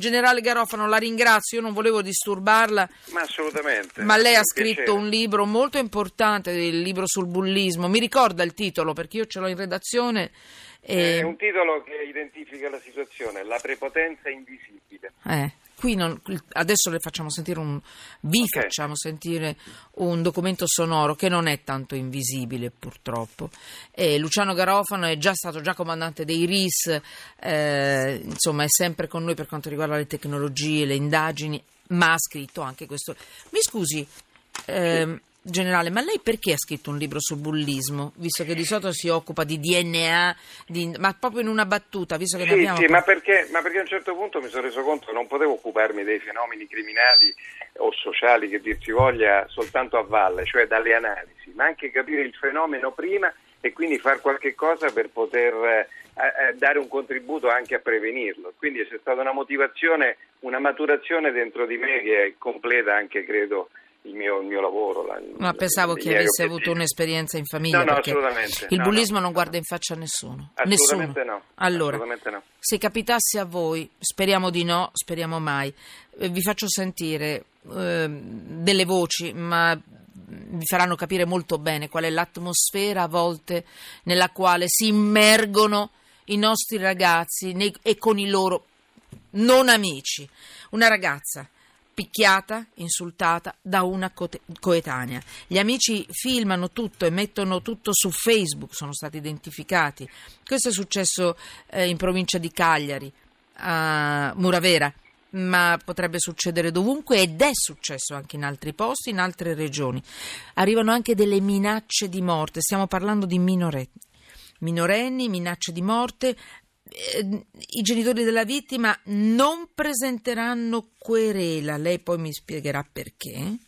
Generale Garofano, la ringrazio, io non volevo disturbarla. Ma assolutamente. Ma lei ha scritto piacere. un libro molto importante, il libro sul bullismo. Mi ricorda il titolo perché io ce l'ho in redazione. e- È un titolo che identifica la situazione, la prepotenza invisibile. Eh, qui non- adesso le facciamo sentire un, vi Ok. facciamo sentire un documento sonoro che non è tanto invisibile purtroppo. E Luciano Garofano è già stato già comandante dei RIS, eh, insomma è sempre con noi per quanto riguarda le tecnologie, le indagini, ma ha scritto anche questo. Mi scusi, ehm, generale, ma lei perché ha scritto un libro sul bullismo? Visto che di solito si occupa di DNA, di- ma proprio in una battuta, visto che ne Sì, abbiamo... sì, ma perché, ma perché a un certo punto mi sono reso conto che non potevo occuparmi dei fenomeni criminali o sociali che dir si voglia soltanto a valle, cioè dalle analisi, ma anche capire il fenomeno prima e quindi fare qualche cosa per poter eh, eh, dare un contributo anche a prevenirlo. Quindi c'è stata una motivazione, una maturazione dentro di me che completa anche, credo, il mio, il mio lavoro. la- Ma pensavo che avesse avuto un'esperienza in famiglia. No, no, perché assolutamente. Il No, bullismo no, non no. guarda in faccia a nessuno. Assolutamente nessuno. no. Allora, Assolutamente no. se capitasse a voi, speriamo di no, speriamo mai, eh, vi faccio sentire eh, delle voci, ma vi faranno capire molto bene qual è l'atmosfera a volte nella quale si immergono i nostri ragazzi nei- e con i loro non amici. Una ragazza picchiata, insultata da una coetanea. Gli amici filmano tutto e mettono tutto su Facebook, sono stati identificati. Questo è successo eh, in provincia di Cagliari, a Muravera, ma potrebbe succedere dovunque ed è successo anche in altri posti, in altre regioni. Arrivano anche delle minacce di morte, stiamo parlando di minorenni. Minorenni, minacce di morte, eh, i genitori della vittima non presenteranno querela. Lei poi mi spiegherà perché.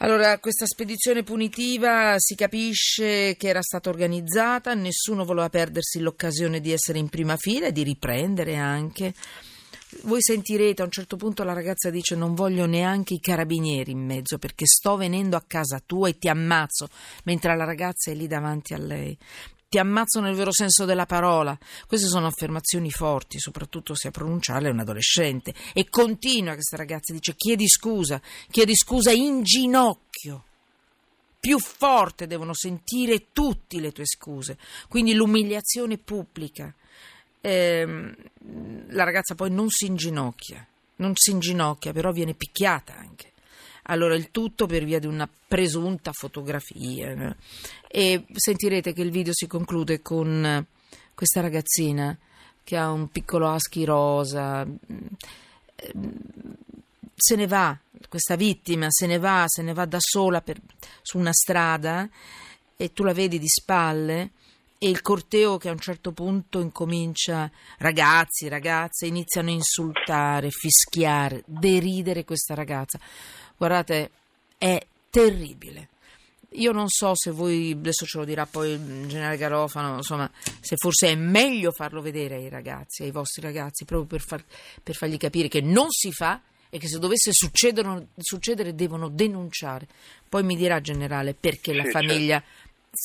Allora, questa spedizione punitiva si capisce che era stata organizzata, nessuno voleva perdersi l'occasione di essere in prima fila e di riprendere anche. Voi sentirete a un certo punto la ragazza dice non voglio neanche i carabinieri in mezzo perché sto venendo a casa tua e ti ammazzo, mentre la ragazza è lì davanti a lei. Ti ammazzo nel vero senso della parola. Queste sono affermazioni forti, soprattutto se a pronunciarle è un adolescente. E continua questa ragazza, dice chiedi scusa, chiedi scusa in ginocchio. Più forte devono sentire tutti le tue scuse. Quindi l'umiliazione pubblica. Ehm, la ragazza poi non si inginocchia, non si inginocchia, però viene picchiata anche. Allora il tutto per via di una presunta fotografia. E sentirete che il video si conclude con eh, questa ragazzina che ha un piccolo husky rosa. Ehm, Se ne va, questa vittima se ne va, se ne va da sola per- su una strada e tu la vedi di spalle e il corteo che a un certo punto incomincia, ragazzi, ragazze, iniziano a insultare, fischiare, deridere questa ragazza. Guardate, è terribile. Io non so se voi, adesso ce lo dirà poi il generale Garofano, insomma, se forse è meglio farlo vedere ai ragazzi, ai vostri ragazzi, proprio per, far- per fargli capire che non si fa e che se dovesse succedere devono denunciare. Poi mi dirà, generale, perché la Sì, famiglia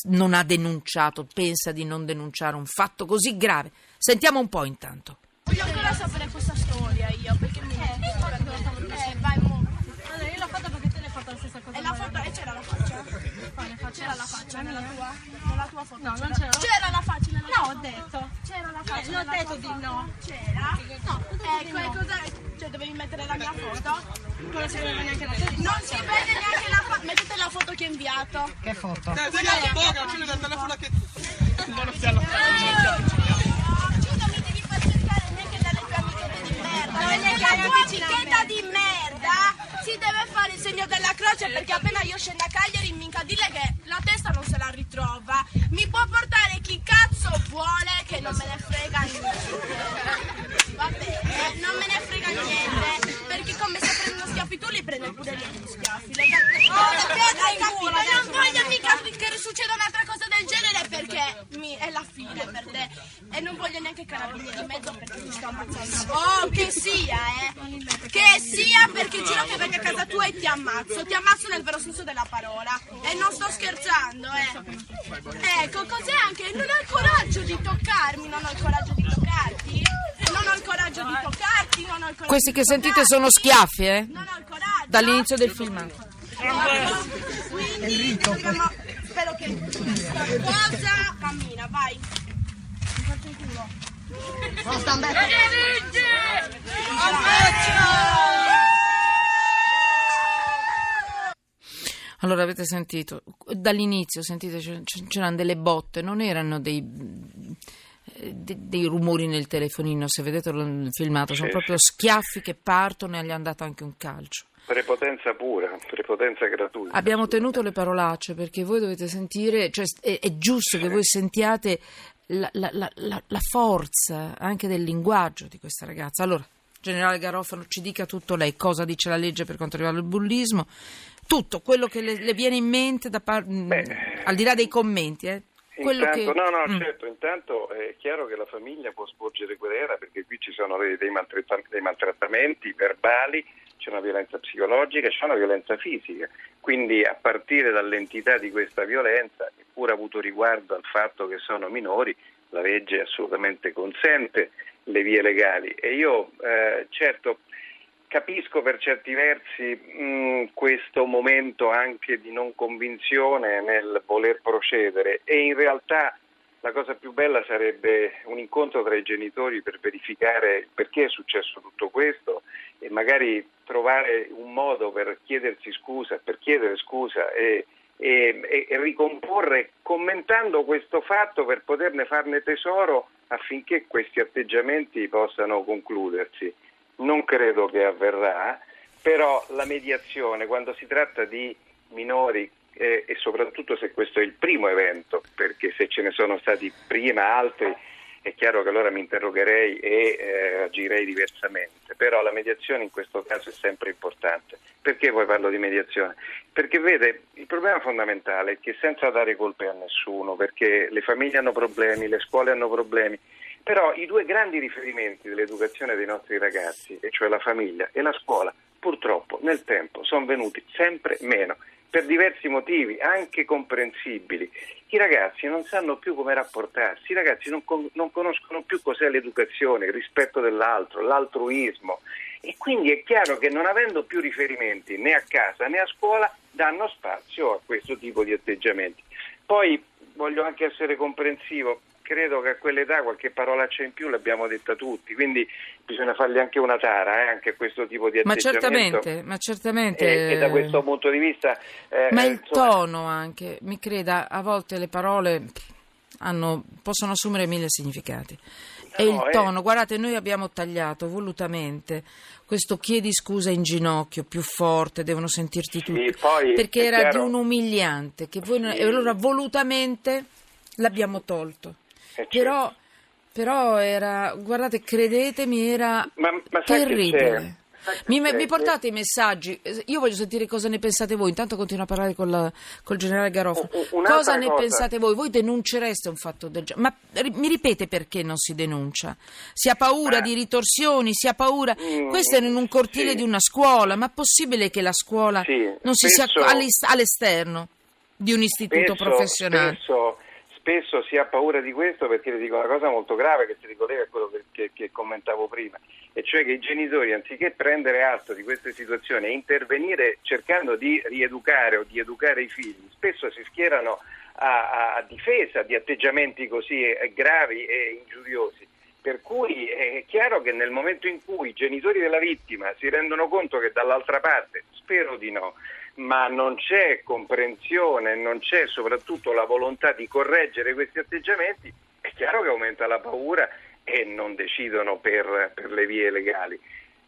non ha denunciato, pensa di non denunciare un fatto così grave. Sentiamo un po' intanto. Voglio ancora sapere questa storia io, perché mi eh, vai mo. Allora, io l'ho fatta perché te l'hai fatta la stessa cosa. E la foto, e c'era la faccia? Quale faccia? C'era la faccia nella tua? Nella tua foto? No, non c'era. C'era la faccia nella No, tua ho detto. C'era la faccia Eh, l'ho nella detto di foto? no. C'era? No, ho detto di Ecco, e no. cosa... Cioè, dovevi mettere la mia foto? Non si vede neanche la tua. Non si vede neanche la foto. Mettete la foto che ho inviato. Che foto? Tu non mi devi far cercare neanche dalle tue amichette di merda. La tua amichetta di merda si deve fare il segno della croce perché appena io scendo a Cagliari mi incadile che ritrova. Mi può portare chi cazzo vuole che non me ne frega niente. Va bene, non me ne frega niente. Perché come se prendono schiaffi tu li prende pure lì gli schiaffi. Le cap- oh, le pietre hai capito? Non voglio mica che succeda un'altra cosa del genere perché mi- è la fine per te. E non voglio neanche carabinieri in mezzo perché mi sto ammazzando. Oh, che sia, eh. Che sia perché giuro che vengo a casa tua e ti ammazzo. Ti ammazzo nel vero senso della parola. E non sto scherzando, eh. Ecco, cos'è anche? Non ho il coraggio di toccarmi, non ho il coraggio di toccarti. Non ho il coraggio di toccarti, non ho il coraggio Questi che sentite sono schiaffi, eh? Non ho il coraggio. Dall'inizio del filmato. Quindi dobbiamo... Spero che questa cosa cammina, vai. Mi faccio il culo. Non sta bene. Allora avete sentito, dall'inizio sentite c'erano delle botte, non erano dei, eh, de- dei rumori nel telefonino, se vedete il filmato, sono Sì, proprio schiaffi che partono e gli hanno dato anche un calcio. Prepotenza pura, prepotenza gratuita. Abbiamo tenuto le parolacce perché voi dovete sentire, cioè è, è giusto che voi sentiate la, la- la- la- la forza anche del linguaggio di questa ragazza. Allora, generale Garofano, ci dica tutto lei, cosa dice la legge per quanto riguarda il bullismo, tutto quello che le, le viene in mente da par- Beh. al di là dei commenti. Eh. Quello Intanto, che- no, no, Mm. certo, intanto è chiaro che la famiglia può sporgere querela perché qui ci sono dei, dei maltratta- dei maltrattamenti verbali, c'è una violenza psicologica, c'è una violenza fisica. Quindi a partire dall'entità di questa violenza, eppure avuto riguardo al fatto che sono minori, la legge assolutamente consente le vie legali. E io eh, certo capisco per certi versi mh, questo momento anche di non convinzione nel voler procedere e in realtà la cosa più bella sarebbe un incontro tra i genitori per verificare perché è successo tutto questo e magari trovare un modo per chiedersi scusa, per chiedere scusa e- e- e ricomporre commentando questo fatto per poterne farne tesoro affinché questi atteggiamenti possano concludersi. Non credo che avverrà, però la mediazione quando si tratta di minori eh, e soprattutto se questo è il primo evento, perché se ce ne sono stati prima altri è chiaro che allora mi interrogherei e eh, agirei diversamente, però la mediazione in questo caso è sempre importante. Perché poi parlo di mediazione? Perché vede, il problema fondamentale è che senza dare colpe a nessuno, perché le famiglie hanno problemi, le scuole hanno problemi, però i due grandi riferimenti dell'educazione dei nostri ragazzi, e cioè la famiglia e la scuola, purtroppo nel tempo sono venuti sempre meno, per diversi motivi, anche comprensibili. I ragazzi non sanno più come rapportarsi, i ragazzi non, con- non conoscono più cos'è l'educazione, il rispetto dell'altro, l'altruismo. E quindi è chiaro che non avendo più riferimenti né a casa né a scuola, danno spazio a questo tipo di atteggiamenti. Poi voglio anche essere comprensivo, credo che a quell'età qualche parolaccia in più l'abbiamo detta tutti, quindi bisogna fargli anche una tara eh, anche a questo tipo di Ma atteggiamento. certamente, ma certamente. E, e da questo punto di vista... eh, Ma il insomma, tono anche, mi creda, a volte le parole hanno- possono assumere mille significati. E No, il eh. tono, guardate, noi abbiamo tagliato volutamente questo chiedi scusa in ginocchio più forte, devono sentirti tutti, poi perché era chiaro- di un umiliante che voi non- Sì. e allora volutamente l'abbiamo tolto. Eh, Però, però era, guardate, credetemi, era Ma- ma terribile. Mi, mi portate i messaggi, io voglio sentire cosa ne pensate voi. Intanto continuo a parlare con la- col generale Garofalo. Un'altra Cosa ne cosa. pensate voi? Voi denuncereste un fatto del genere? Ma ri- mi ripete perché non si denuncia? Si ha paura Ma- di ritorsioni, si ha paura. Mm, Questo è in un cortile sì. di una scuola, ma è possibile che la scuola Sì, non si sia spesso- all'es- all'esterno di un istituto spesso, professionale? Spesso, spesso si ha paura di questo perché le dico una cosa molto grave che si ricollega a quello che, che- che commentavo prima, e cioè che i genitori anziché prendere atto di queste situazioni e intervenire cercando di rieducare o di educare i figli, spesso si schierano a, a- difesa di atteggiamenti così eh, gravi e ingiuriosi. Per cui è chiaro che nel momento in cui i genitori della vittima si rendono conto che dall'altra parte, spero di no, ma non c'è comprensione, non c'è soprattutto la volontà di correggere questi atteggiamenti, è chiaro che aumenta la paura e non decidono per, per le vie legali.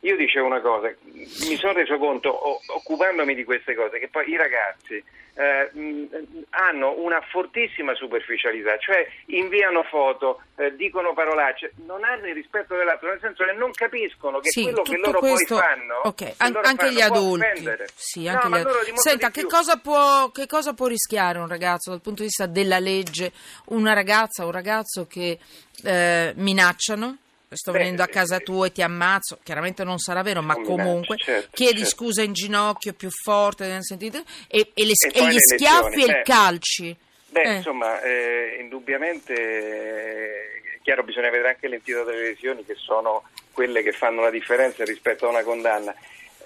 Io dicevo una cosa, mi sono reso conto, o- occupandomi di queste cose, che poi i ragazzi eh, mh, hanno una fortissima superficialità, cioè inviano foto, eh, dicono parolacce, non hanno il rispetto dell'altro, nel senso che non capiscono che Sì, quello che loro questo- poi fanno, ok, che an- loro anche fanno gli adulti. Sì, No, anche ma gli molto Senta, che cosa, può, che cosa può rischiare un ragazzo dal punto di vista della legge? Una ragazza o un ragazzo che eh, minacciano? Sto Beh, venendo a casa sì. tua e ti ammazzo. Chiaramente non sarà vero, ma comunque certo, chiedi certo. scusa in ginocchio più forte, nel sentito, e, e le- E e gli schiaffi lezioni, e eh. calci. Beh, Eh. insomma, eh, indubbiamente eh, è chiaro, bisogna vedere anche l'entità delle lesioni che sono quelle che fanno la differenza rispetto a una condanna.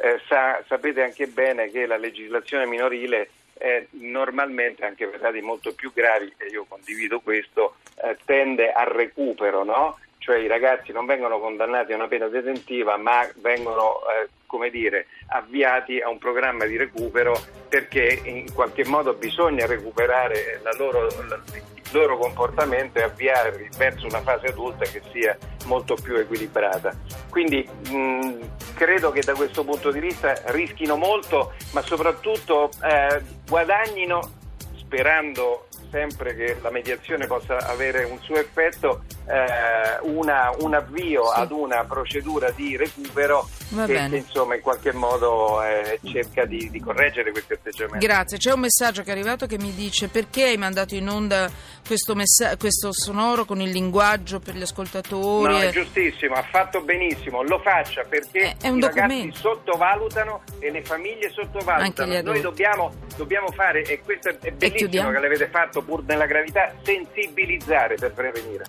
Eh, sa- sapete anche bene che la legislazione minorile eh, normalmente, anche per reati molto più gravi, e io condivido questo, eh, tende al recupero, no? Cioè i ragazzi non vengono condannati a una pena detentiva, ma vengono, eh, come dire, avviati a un programma di recupero perché in qualche modo bisogna recuperare loro, la, il loro comportamento e avviarli verso una fase adulta che sia molto più equilibrata. Quindi mh, credo che da questo punto di vista rischino molto, ma soprattutto eh, guadagnino sperando sempre che la mediazione possa avere un suo effetto, una, un avvio Sì. ad una procedura di recupero che, che, insomma in qualche modo eh, cerca di, di correggere questi atteggiamenti. Grazie, c'è un messaggio che è arrivato che mi dice perché hai mandato in onda questo, messa- questo sonoro con il linguaggio per gli ascoltatori? No, è giustissimo, ha fatto benissimo, lo faccia perché È- è i ragazzi sottovalutano e le famiglie sottovalutano. Noi dobbiamo, dobbiamo fare, e questo è bellissimo che l'avete fatto pur nella gravità, sensibilizzare per prevenire.